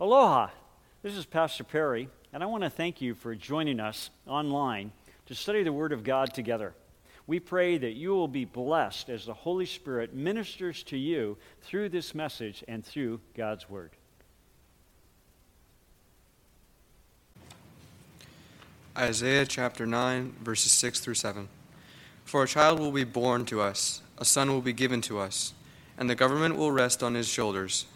Aloha. This is Pastor Perry, and I want to thank you for joining us online to study the Word of God together. We pray that you will be blessed as the Holy Spirit ministers to you through this message and through God's Word. Isaiah chapter 9, verses 6 through 7. For a child will be born to us, a son will be given to us, and the government will rest on his shoulders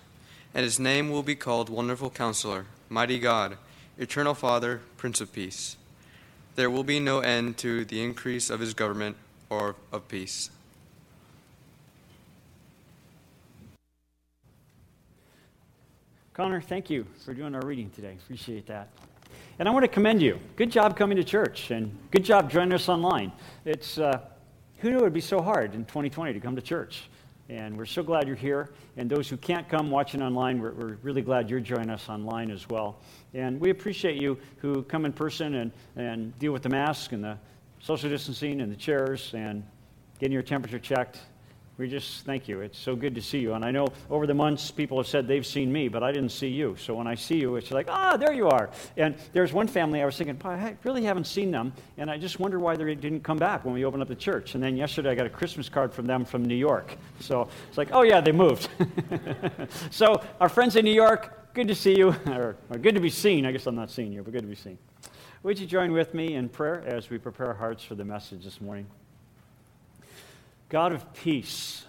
and his name will be called Wonderful Counselor, Mighty God, Eternal Father, Prince of Peace. There will be no end to the increase of his government or of peace. Connor, thank you for doing our reading today. Appreciate that. And I want to commend you. Good job coming to church, and good job joining us online. It's uh, who knew it would be so hard in 2020 to come to church? And we're so glad you're here. And those who can't come watching online, we're, we're, really glad you're joining us online as well. And we appreciate you who come in person and, and deal with the mask and the social distancing and the chairs and getting your temperature checked we just thank you. It's so good to see you. And I know over the months people have said they've seen me, but I didn't see you. So when I see you, it's like, ah, there you are. And there's one family I was thinking, I really haven't seen them. And I just wonder why they didn't come back when we opened up the church. And then yesterday I got a Christmas card from them from New York. So it's like, oh, yeah, they moved. so our friends in New York, good to see you. or, or good to be seen. I guess I'm not seeing you, but good to be seen. Would you join with me in prayer as we prepare our hearts for the message this morning? God of peace,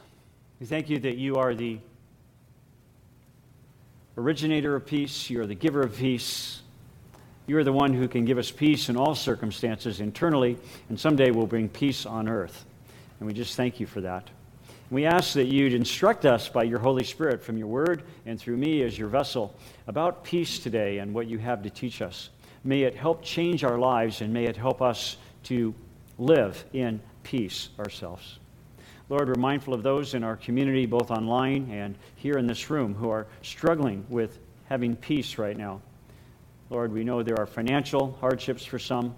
we thank you that you are the originator of peace, you are the giver of peace. You are the one who can give us peace in all circumstances internally, and someday will bring peace on earth. And we just thank you for that. And we ask that you'd instruct us by your Holy Spirit from your word and through me as your vessel about peace today and what you have to teach us. May it help change our lives and may it help us to live in peace ourselves. Lord, we're mindful of those in our community, both online and here in this room, who are struggling with having peace right now. Lord, we know there are financial hardships for some,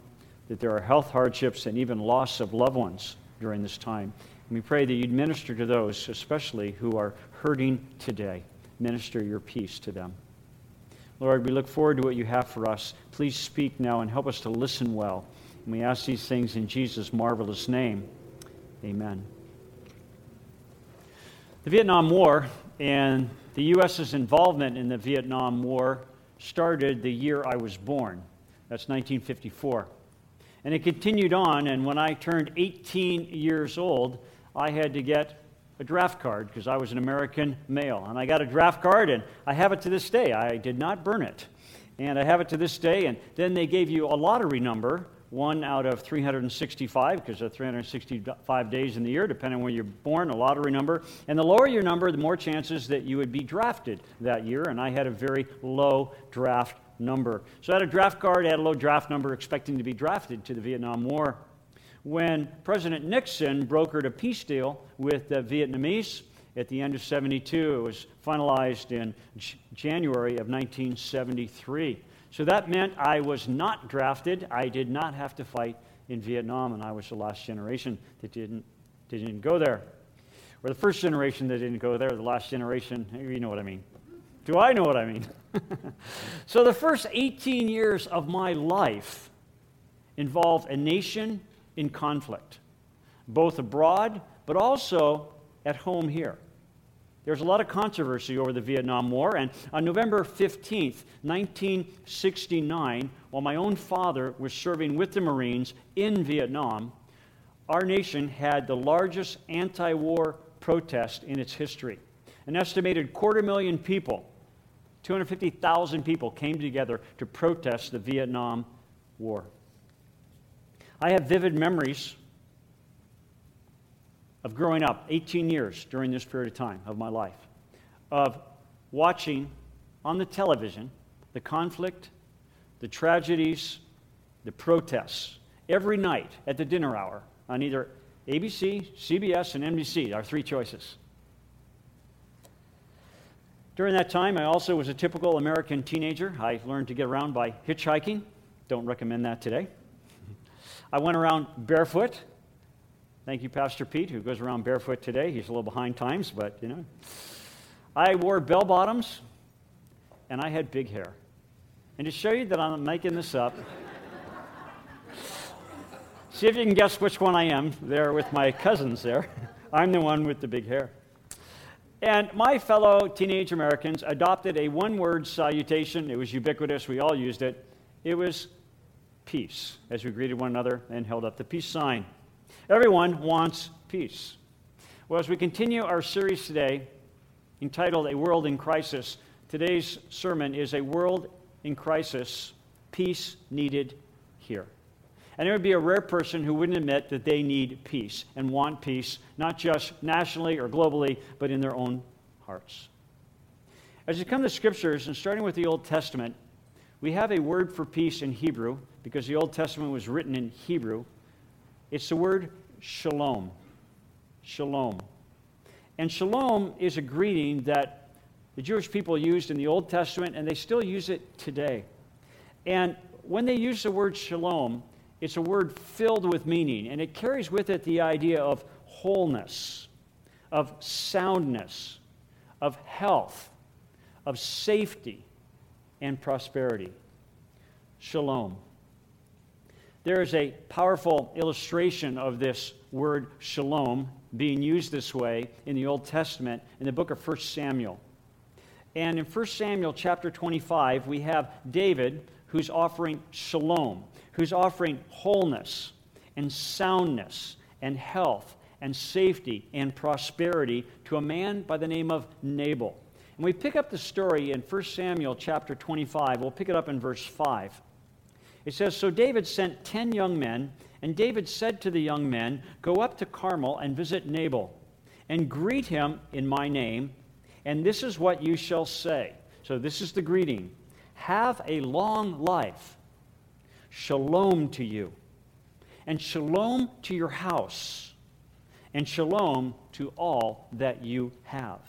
that there are health hardships, and even loss of loved ones during this time. And we pray that you'd minister to those, especially who are hurting today. Minister your peace to them. Lord, we look forward to what you have for us. Please speak now and help us to listen well. And we ask these things in Jesus' marvelous name. Amen. The Vietnam War and the U.S.'s involvement in the Vietnam War started the year I was born. That's 1954. And it continued on, and when I turned 18 years old, I had to get a draft card because I was an American male. And I got a draft card, and I have it to this day. I did not burn it. And I have it to this day. And then they gave you a lottery number one out of 365, because there are 365 days in the year, depending on when you're born, a lottery number. And the lower your number, the more chances that you would be drafted that year. And I had a very low draft number. So I had a draft card, I had a low draft number, expecting to be drafted to the Vietnam War. When President Nixon brokered a peace deal with the Vietnamese at the end of 72, it was finalized in January of 1973. So that meant I was not drafted. I did not have to fight in Vietnam, and I was the last generation that didn't, didn't go there. Or the first generation that didn't go there, the last generation, you know what I mean. Do I know what I mean? so the first 18 years of my life involved a nation in conflict, both abroad, but also at home here. There's a lot of controversy over the Vietnam War, and on November 15th, 1969, while my own father was serving with the Marines in Vietnam, our nation had the largest anti war protest in its history. An estimated quarter million people, 250,000 people, came together to protest the Vietnam War. I have vivid memories of growing up, 18 years during this period of time of my life, of watching on the television the conflict, the tragedies, the protests every night at the dinner hour on either ABC, CBS, and NBC, our three choices. During that time, I also was a typical American teenager. I learned to get around by hitchhiking. Don't recommend that today. I went around barefoot Thank you, Pastor Pete, who goes around barefoot today. He's a little behind times, but you know. I wore bell bottoms and I had big hair. And to show you that I'm making this up, see if you can guess which one I am there with my cousins there. I'm the one with the big hair. And my fellow teenage Americans adopted a one word salutation. It was ubiquitous, we all used it. It was peace as we greeted one another and held up the peace sign. Everyone wants peace. Well, as we continue our series today entitled A World in Crisis, today's sermon is A World in Crisis Peace Needed Here. And there would be a rare person who wouldn't admit that they need peace and want peace, not just nationally or globally, but in their own hearts. As you come to scriptures, and starting with the Old Testament, we have a word for peace in Hebrew because the Old Testament was written in Hebrew. It's the word shalom. Shalom. And shalom is a greeting that the Jewish people used in the Old Testament, and they still use it today. And when they use the word shalom, it's a word filled with meaning, and it carries with it the idea of wholeness, of soundness, of health, of safety, and prosperity. Shalom. There is a powerful illustration of this word shalom being used this way in the Old Testament in the book of 1 Samuel. And in 1 Samuel chapter 25, we have David who's offering shalom who's offering wholeness and soundness and health and safety and prosperity to a man by the name of Nabal. And we pick up the story in 1 Samuel chapter 25. We'll pick it up in verse 5. It says So David sent ten young men, and David said to the young men, Go up to Carmel and visit Nabal, and greet him in my name, and this is what you shall say. So this is the greeting Have a long life Shalom to you, and shalom to your house, and shalom to all that you have.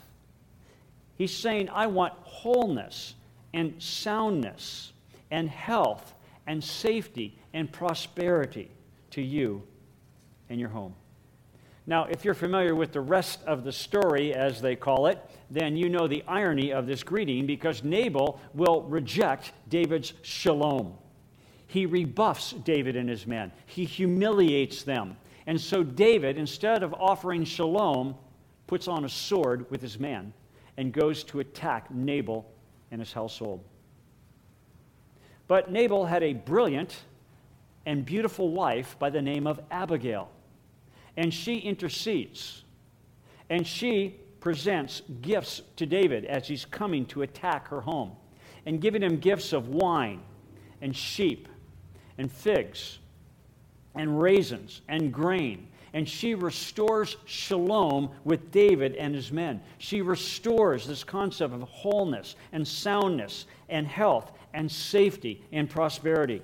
He's saying, I want wholeness and soundness and health and safety and prosperity to you and your home. Now, if you're familiar with the rest of the story, as they call it, then you know the irony of this greeting because Nabal will reject David's shalom. He rebuffs David and his men, he humiliates them. And so David, instead of offering shalom, puts on a sword with his men and goes to attack Nabal and his household. But Nabal had a brilliant and beautiful wife by the name of Abigail. And she intercedes. And she presents gifts to David as he's coming to attack her home, and giving him gifts of wine and sheep and figs and raisins and grain. And she restores shalom with David and his men. She restores this concept of wholeness and soundness and health and safety and prosperity.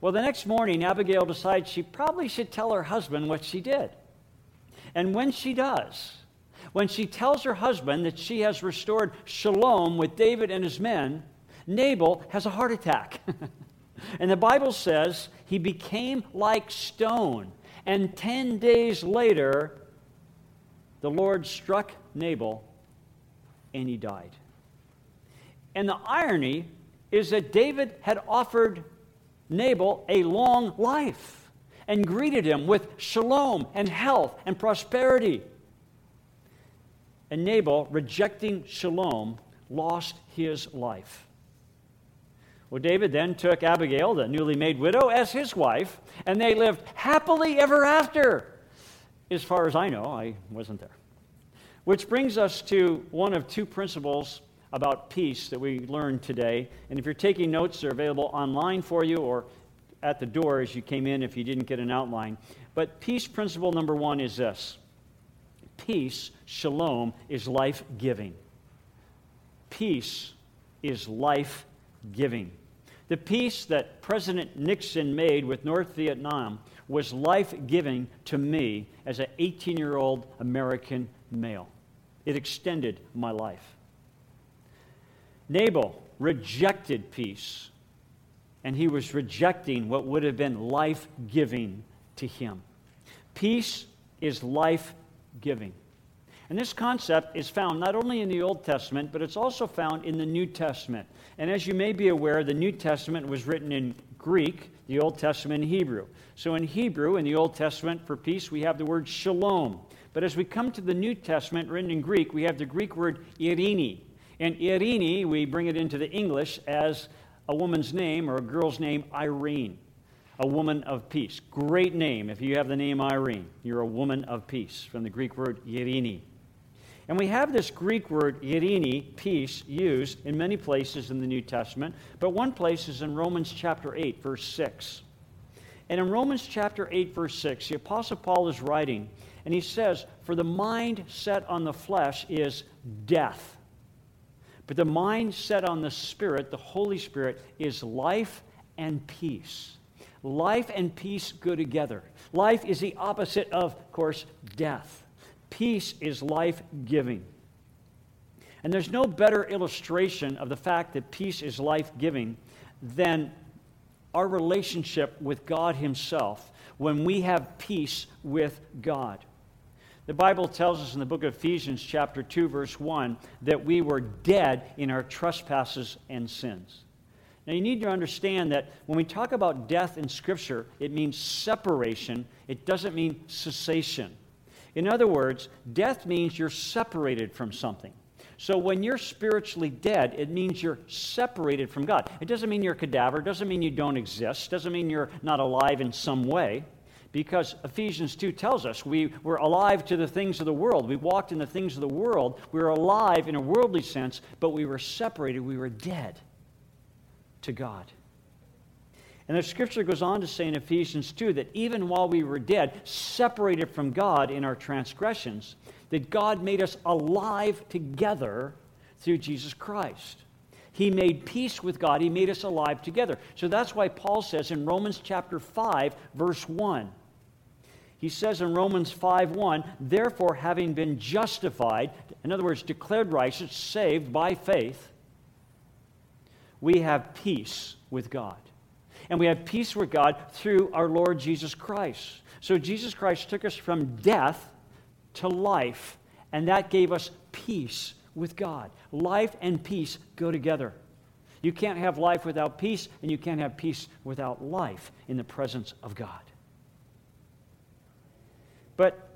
Well, the next morning, Abigail decides she probably should tell her husband what she did. And when she does, when she tells her husband that she has restored shalom with David and his men, Nabal has a heart attack. And the Bible says he became like stone. And 10 days later, the Lord struck Nabal and he died. And the irony is that David had offered Nabal a long life and greeted him with shalom and health and prosperity. And Nabal, rejecting shalom, lost his life. Well, David then took Abigail, the newly made widow, as his wife, and they lived happily ever after. As far as I know, I wasn't there. Which brings us to one of two principles about peace that we learned today. And if you're taking notes, they're available online for you or at the door as you came in if you didn't get an outline. But peace principle number one is this peace, shalom, is life giving. Peace is life giving. The peace that President Nixon made with North Vietnam was life giving to me as an 18 year old American male. It extended my life. Nabal rejected peace, and he was rejecting what would have been life giving to him. Peace is life giving. And this concept is found not only in the Old Testament, but it's also found in the New Testament. And as you may be aware, the New Testament was written in Greek, the Old Testament in Hebrew. So in Hebrew, in the Old Testament, for peace, we have the word shalom. But as we come to the New Testament, written in Greek, we have the Greek word irini. And irini, we bring it into the English as a woman's name or a girl's name, Irene, a woman of peace. Great name if you have the name Irene. You're a woman of peace, from the Greek word irini. And we have this Greek word, irini, peace, used in many places in the New Testament, but one place is in Romans chapter 8, verse 6. And in Romans chapter 8, verse 6, the Apostle Paul is writing, and he says, For the mind set on the flesh is death. But the mind set on the Spirit, the Holy Spirit, is life and peace. Life and peace go together. Life is the opposite of, of course, death. Peace is life giving. And there's no better illustration of the fact that peace is life giving than our relationship with God Himself when we have peace with God. The Bible tells us in the book of Ephesians, chapter 2, verse 1, that we were dead in our trespasses and sins. Now, you need to understand that when we talk about death in Scripture, it means separation, it doesn't mean cessation. In other words, death means you're separated from something. So when you're spiritually dead, it means you're separated from God. It doesn't mean you're a cadaver, it doesn't mean you don't exist, it doesn't mean you're not alive in some way. Because Ephesians 2 tells us we were alive to the things of the world. We walked in the things of the world. We were alive in a worldly sense, but we were separated. We were dead to God. And the scripture goes on to say in Ephesians 2 that even while we were dead, separated from God in our transgressions, that God made us alive together through Jesus Christ. He made peace with God. He made us alive together. So that's why Paul says in Romans chapter 5, verse 1. He says in Romans 5:1, therefore, having been justified, in other words, declared righteous, saved by faith, we have peace with God and we have peace with God through our Lord Jesus Christ. So Jesus Christ took us from death to life, and that gave us peace with God. Life and peace go together. You can't have life without peace, and you can't have peace without life in the presence of God. But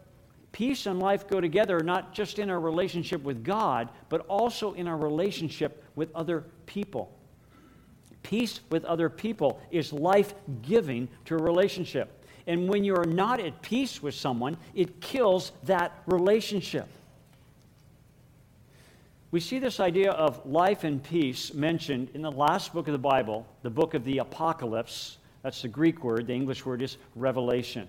peace and life go together not just in our relationship with God, but also in our relationship with other people. Peace with other people is life giving to a relationship. And when you're not at peace with someone, it kills that relationship. We see this idea of life and peace mentioned in the last book of the Bible, the book of the Apocalypse. That's the Greek word, the English word is revelation.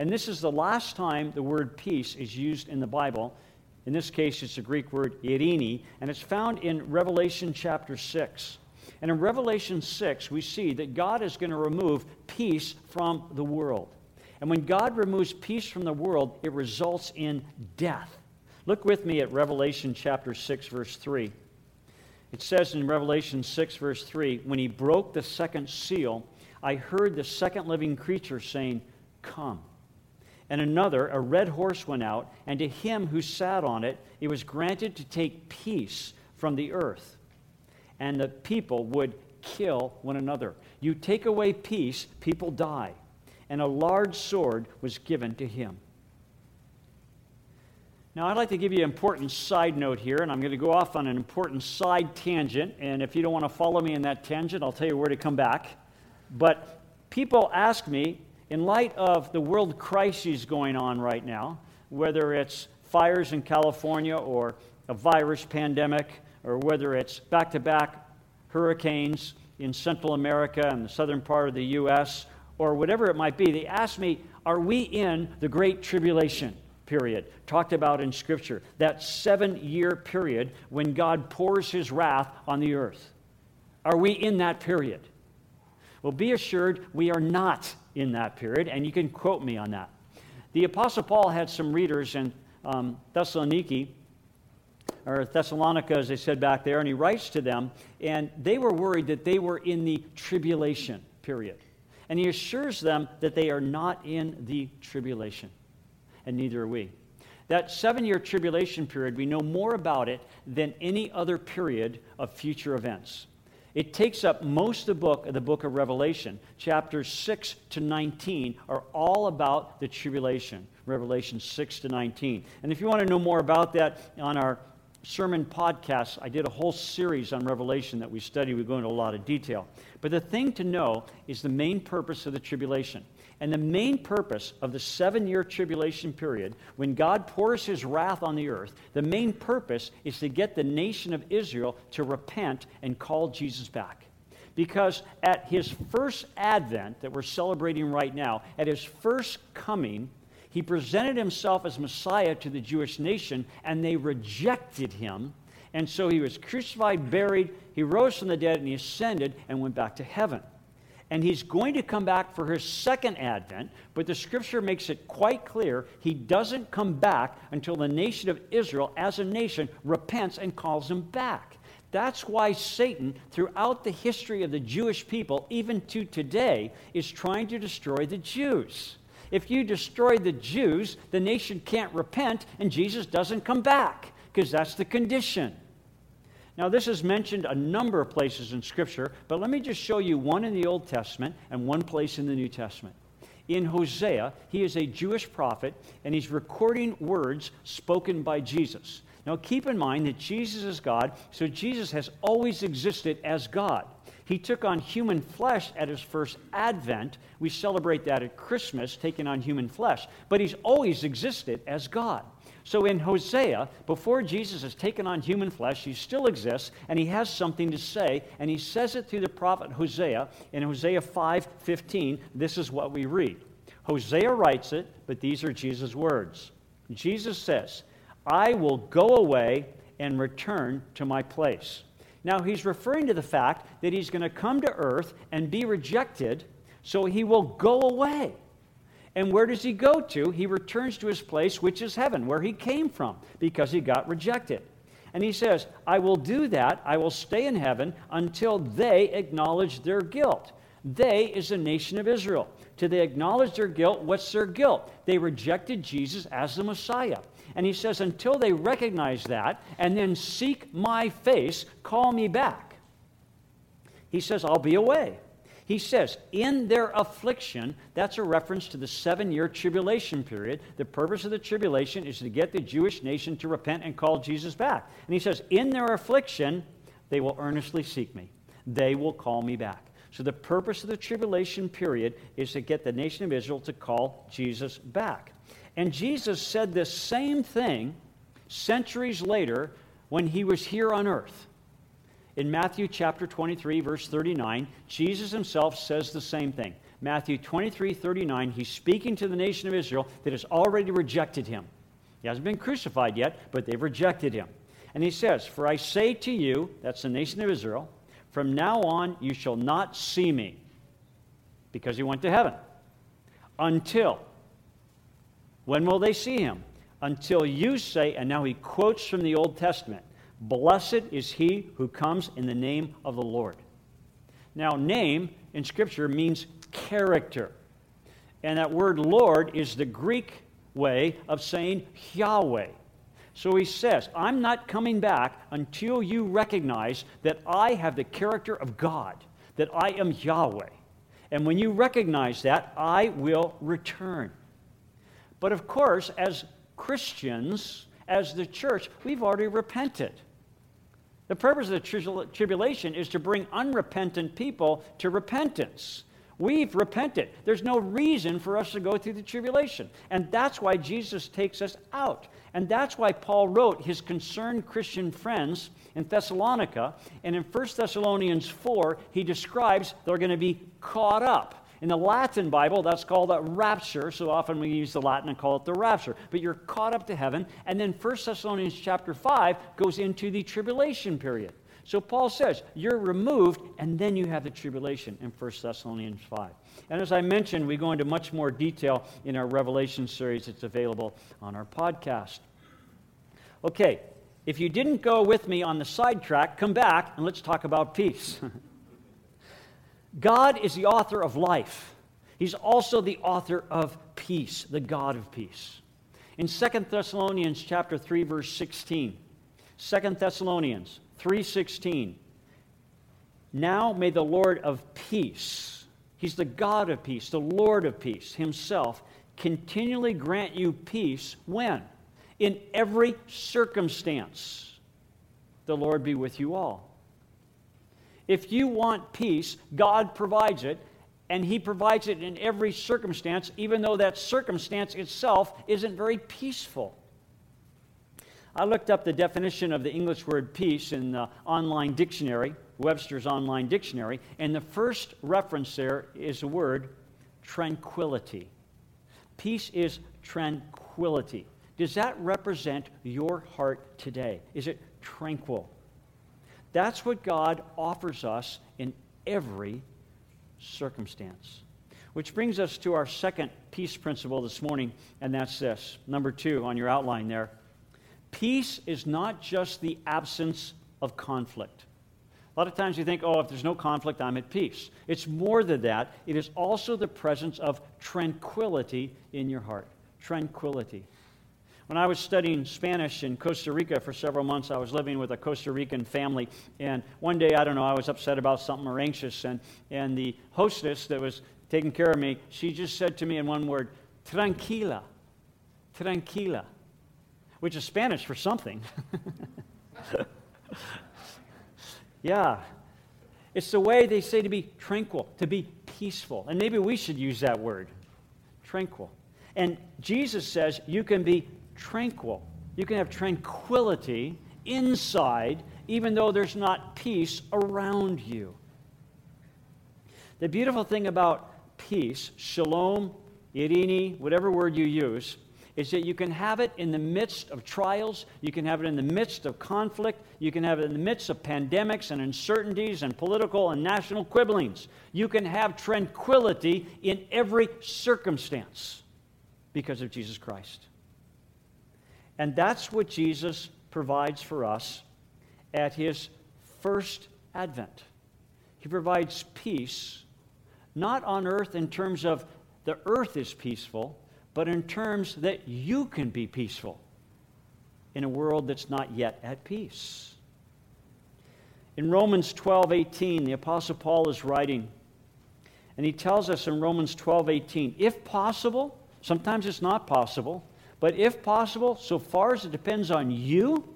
And this is the last time the word peace is used in the Bible. In this case, it's the Greek word irini, and it's found in Revelation chapter 6. And in Revelation 6, we see that God is going to remove peace from the world. And when God removes peace from the world, it results in death. Look with me at Revelation chapter 6, verse 3. It says in Revelation 6, verse 3 When he broke the second seal, I heard the second living creature saying, Come. And another, a red horse, went out, and to him who sat on it, it was granted to take peace from the earth and the people would kill one another. You take away peace, people die. And a large sword was given to him. Now, I'd like to give you an important side note here, and I'm going to go off on an important side tangent. And if you don't want to follow me in that tangent, I'll tell you where to come back. But people ask me, in light of the world crises going on right now, whether it's fires in California or a virus pandemic or whether it's back to back hurricanes in Central America and the southern part of the U.S., or whatever it might be, they ask me, Are we in the Great Tribulation? Period, talked about in Scripture, that seven year period when God pours his wrath on the earth. Are we in that period? Well, be assured we are not in that period, and you can quote me on that. The Apostle Paul had some readers in um, Thessaloniki or Thessalonica, as they said back there, and he writes to them, and they were worried that they were in the tribulation period. And he assures them that they are not in the tribulation, and neither are we. That seven year tribulation period, we know more about it than any other period of future events. It takes up most of the book of the book of Revelation. Chapters 6 to 19 are all about the tribulation. Revelation 6 to 19. And if you want to know more about that on our sermon podcasts, I did a whole series on Revelation that we studied. We go into a lot of detail. But the thing to know is the main purpose of the tribulation. And the main purpose of the seven year tribulation period, when God pours his wrath on the earth, the main purpose is to get the nation of Israel to repent and call Jesus back. Because at his first advent that we're celebrating right now, at his first coming, he presented himself as Messiah to the Jewish nation, and they rejected him. And so he was crucified, buried, he rose from the dead, and he ascended and went back to heaven and he's going to come back for his second advent, but the scripture makes it quite clear he doesn't come back until the nation of Israel, as a nation, repents and calls him back. That's why Satan, throughout the history of the Jewish people, even to today, is trying to destroy the Jews. If you destroy the Jews, the nation can't repent and Jesus doesn't come back, because that's the condition. Now, this is mentioned a number of places in Scripture, but let me just show you one in the Old Testament and one place in the New Testament. In Hosea, he is a Jewish prophet, and he's recording words spoken by Jesus. Now, keep in mind that Jesus is God, so Jesus has always existed as God. He took on human flesh at his first advent. We celebrate that at Christmas, taking on human flesh, but he's always existed as God. So in Hosea, before Jesus has taken on human flesh, he still exists and he has something to say, and he says it through the prophet Hosea. In Hosea 5:15, this is what we read. Hosea writes it, but these are Jesus' words. Jesus says, I will go away and return to my place. Now, he's referring to the fact that he's going to come to earth and be rejected, so he will go away. And where does he go to? He returns to his place, which is heaven, where he came from, because he got rejected. And he says, I will do that. I will stay in heaven until they acknowledge their guilt. They is the nation of Israel. Till they acknowledge their guilt, what's their guilt? They rejected Jesus as the Messiah. And he says, until they recognize that and then seek my face, call me back. He says, I'll be away. He says, in their affliction, that's a reference to the seven year tribulation period. The purpose of the tribulation is to get the Jewish nation to repent and call Jesus back. And he says, in their affliction, they will earnestly seek me, they will call me back. So, the purpose of the tribulation period is to get the nation of Israel to call Jesus back. And Jesus said this same thing centuries later when he was here on earth. In Matthew chapter 23, verse 39, Jesus himself says the same thing. Matthew 23, 39, he's speaking to the nation of Israel that has already rejected him. He hasn't been crucified yet, but they've rejected him. And he says, For I say to you, that's the nation of Israel, from now on you shall not see me, because he went to heaven, until. When will they see him? Until you say, and now he quotes from the Old Testament, Blessed is he who comes in the name of the Lord. Now, name in Scripture means character. And that word Lord is the Greek way of saying Yahweh. So he says, I'm not coming back until you recognize that I have the character of God, that I am Yahweh. And when you recognize that, I will return. But of course, as Christians, as the church, we've already repented. The purpose of the tribulation is to bring unrepentant people to repentance. We've repented. There's no reason for us to go through the tribulation. And that's why Jesus takes us out. And that's why Paul wrote his concerned Christian friends in Thessalonica. And in 1 Thessalonians 4, he describes they're going to be caught up. In the Latin Bible, that's called a rapture. So often we use the Latin and call it the rapture. But you're caught up to heaven. And then 1 Thessalonians chapter 5 goes into the tribulation period. So Paul says, you're removed, and then you have the tribulation in 1 Thessalonians 5. And as I mentioned, we go into much more detail in our Revelation series. It's available on our podcast. Okay, if you didn't go with me on the sidetrack, come back and let's talk about peace. God is the author of life. He's also the author of peace, the God of peace. In 2 Thessalonians chapter 3 verse 16. 2 Thessalonians 3:16. Now may the Lord of peace, he's the God of peace, the Lord of peace himself continually grant you peace when in every circumstance the Lord be with you all. If you want peace, God provides it, and He provides it in every circumstance, even though that circumstance itself isn't very peaceful. I looked up the definition of the English word peace in the online dictionary, Webster's online dictionary, and the first reference there is the word tranquility. Peace is tranquility. Does that represent your heart today? Is it tranquil? That's what God offers us in every circumstance. Which brings us to our second peace principle this morning, and that's this. Number two on your outline there. Peace is not just the absence of conflict. A lot of times you think, oh, if there's no conflict, I'm at peace. It's more than that, it is also the presence of tranquility in your heart. Tranquility. When I was studying Spanish in Costa Rica for several months, I was living with a Costa Rican family. And one day, I don't know, I was upset about something or anxious. And, and the hostess that was taking care of me, she just said to me in one word, tranquila, tranquila, which is Spanish for something. yeah. It's the way they say to be tranquil, to be peaceful. And maybe we should use that word, tranquil. And Jesus says you can be tranquil. You can have tranquility inside, even though there's not peace around you. The beautiful thing about peace, shalom, irini, whatever word you use, is that you can have it in the midst of trials, you can have it in the midst of conflict, you can have it in the midst of pandemics and uncertainties and political and national quibblings. You can have tranquility in every circumstance because of Jesus Christ. And that's what Jesus provides for us at his first advent. He provides peace, not on earth in terms of the earth is peaceful, but in terms that you can be peaceful in a world that's not yet at peace. In Romans 12 18, the Apostle Paul is writing, and he tells us in Romans 12 18, if possible, sometimes it's not possible, but if possible, so far as it depends on you,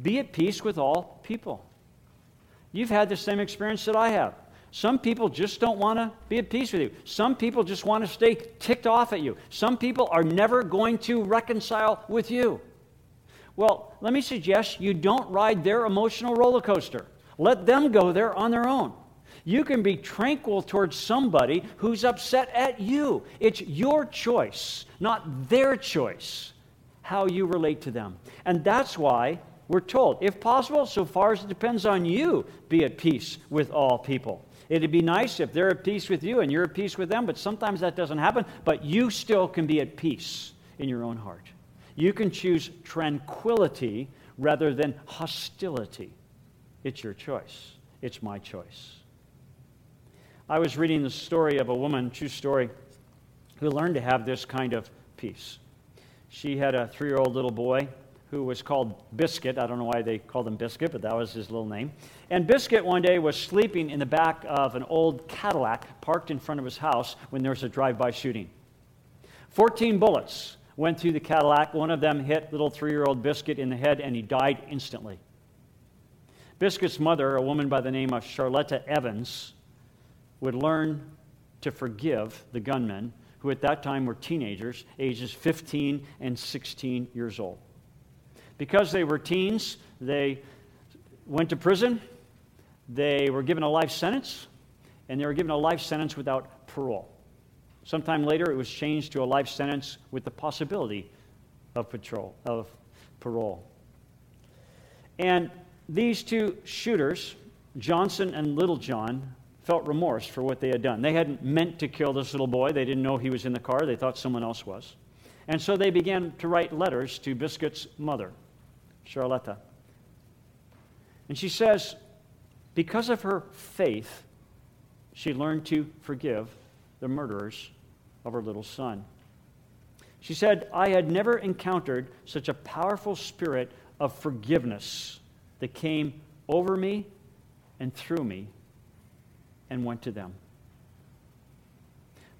be at peace with all people. You've had the same experience that I have. Some people just don't want to be at peace with you. Some people just want to stay ticked off at you. Some people are never going to reconcile with you. Well, let me suggest you don't ride their emotional roller coaster. Let them go there on their own. You can be tranquil towards somebody who's upset at you. It's your choice, not their choice, how you relate to them. And that's why we're told, if possible, so far as it depends on you, be at peace with all people. It'd be nice if they're at peace with you and you're at peace with them, but sometimes that doesn't happen. But you still can be at peace in your own heart. You can choose tranquility rather than hostility. It's your choice. It's my choice. I was reading the story of a woman, true story, who learned to have this kind of peace. She had a three year old little boy who was called Biscuit. I don't know why they called him Biscuit, but that was his little name. And Biscuit one day was sleeping in the back of an old Cadillac parked in front of his house when there was a drive by shooting. 14 bullets went through the Cadillac. One of them hit little three year old Biscuit in the head, and he died instantly. Biscuit's mother, a woman by the name of Charletta Evans, would learn to forgive the gunmen, who at that time were teenagers, ages 15 and 16 years old. Because they were teens, they went to prison, they were given a life sentence, and they were given a life sentence without parole. Sometime later, it was changed to a life sentence with the possibility of, patrol, of parole. And these two shooters, Johnson and Littlejohn, felt remorse for what they had done. They hadn't meant to kill this little boy. They didn't know he was in the car. They thought someone else was. And so they began to write letters to Biscuit's mother, Charletta. And she says, because of her faith, she learned to forgive the murderers of her little son. She said, I had never encountered such a powerful spirit of forgiveness that came over me and through me and went to them.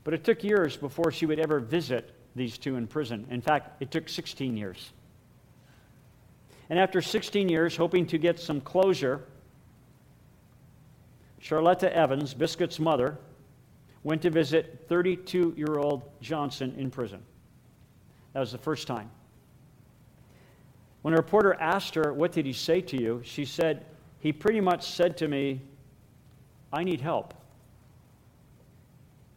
But it took years before she would ever visit these two in prison. In fact, it took 16 years. And after 16 years, hoping to get some closure, Charletta Evans, Biscuit's mother, went to visit 32 year old Johnson in prison. That was the first time. When a reporter asked her, What did he say to you? she said, He pretty much said to me, I need help.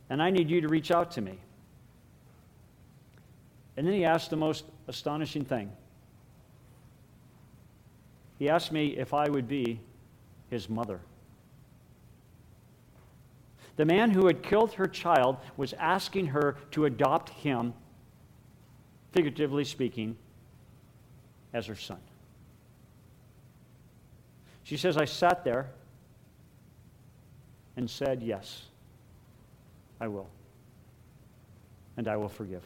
And I need you to reach out to me. And then he asked the most astonishing thing. He asked me if I would be his mother. The man who had killed her child was asking her to adopt him, figuratively speaking, as her son. She says, I sat there and said, Yes, I will. And I will forgive.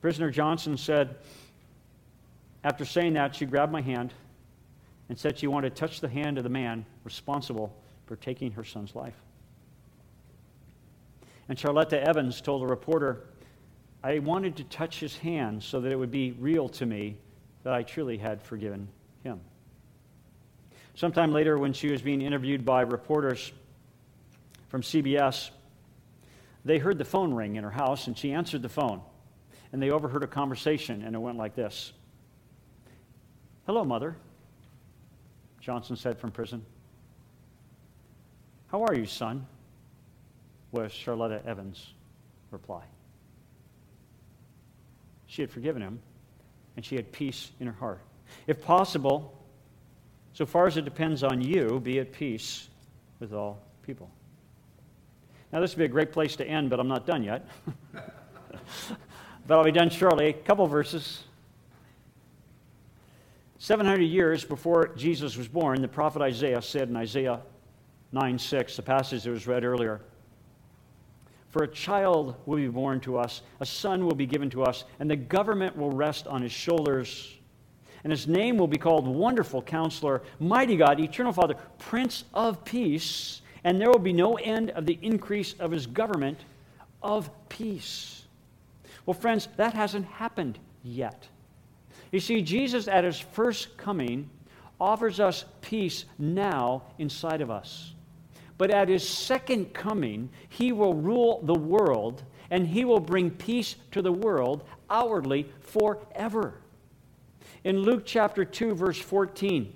Prisoner Johnson said, after saying that, she grabbed my hand and said she wanted to touch the hand of the man responsible for taking her son's life. And Charletta Evans told a reporter, I wanted to touch his hand so that it would be real to me that I truly had forgiven him. Sometime later, when she was being interviewed by reporters from CBS, they heard the phone ring in her house, and she answered the phone. And they overheard a conversation, and it went like this Hello, Mother, Johnson said from prison. How are you, son? was Charletta Evans' reply. She had forgiven him, and she had peace in her heart. If possible, so far as it depends on you, be at peace with all people. Now, this would be a great place to end, but I'm not done yet. but I'll be done shortly. A couple verses. 700 years before Jesus was born, the prophet Isaiah said in Isaiah 9 6, the passage that was read earlier, for a child will be born to us, a son will be given to us, and the government will rest on his shoulders. And his name will be called Wonderful Counselor, Mighty God, Eternal Father, Prince of Peace. And there will be no end of the increase of his government of peace. Well, friends, that hasn't happened yet. You see, Jesus at his first coming offers us peace now inside of us. But at his second coming, he will rule the world and he will bring peace to the world outwardly forever. In Luke chapter 2, verse 14,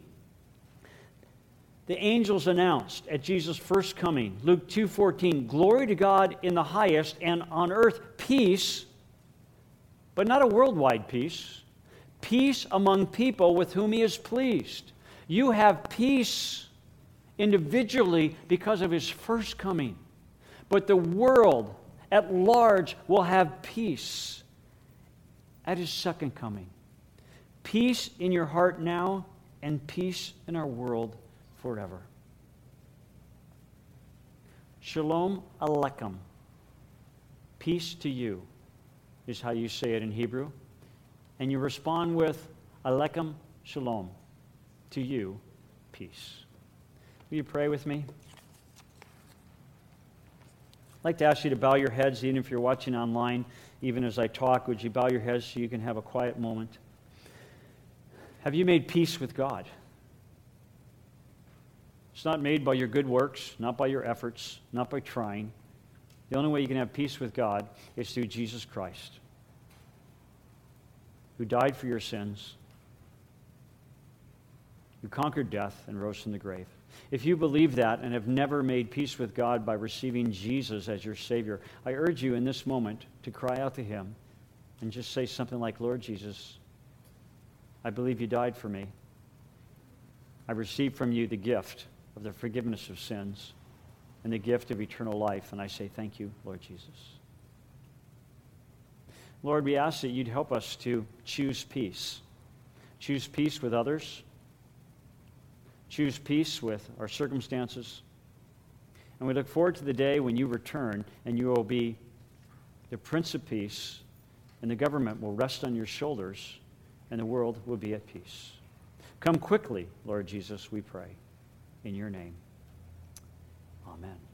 the angels announced at Jesus' first coming, Luke 2:14, glory to God in the highest and on earth peace, but not a worldwide peace, peace among people with whom he is pleased. You have peace individually because of his first coming. But the world at large will have peace at his second coming. Peace in your heart now and peace in our world forever. Shalom Aleichem. Peace to you is how you say it in Hebrew. And you respond with Aleichem Shalom. To you, peace. Will you pray with me? I'd like to ask you to bow your heads, even if you're watching online, even as I talk. Would you bow your heads so you can have a quiet moment? Have you made peace with God? It's not made by your good works, not by your efforts, not by trying. The only way you can have peace with God is through Jesus Christ, who died for your sins, who conquered death and rose from the grave. If you believe that and have never made peace with God by receiving Jesus as your Savior, I urge you in this moment to cry out to Him and just say something like, Lord Jesus, I believe you died for me. I receive from you the gift of the forgiveness of sins and the gift of eternal life. And I say, Thank you, Lord Jesus. Lord, we ask that you'd help us to choose peace. Choose peace with others choose peace with our circumstances. And we look forward to the day when you return and you will be the Prince of Peace, and the government will rest on your shoulders, and the world will be at peace. Come quickly, Lord Jesus, we pray. In your name, amen.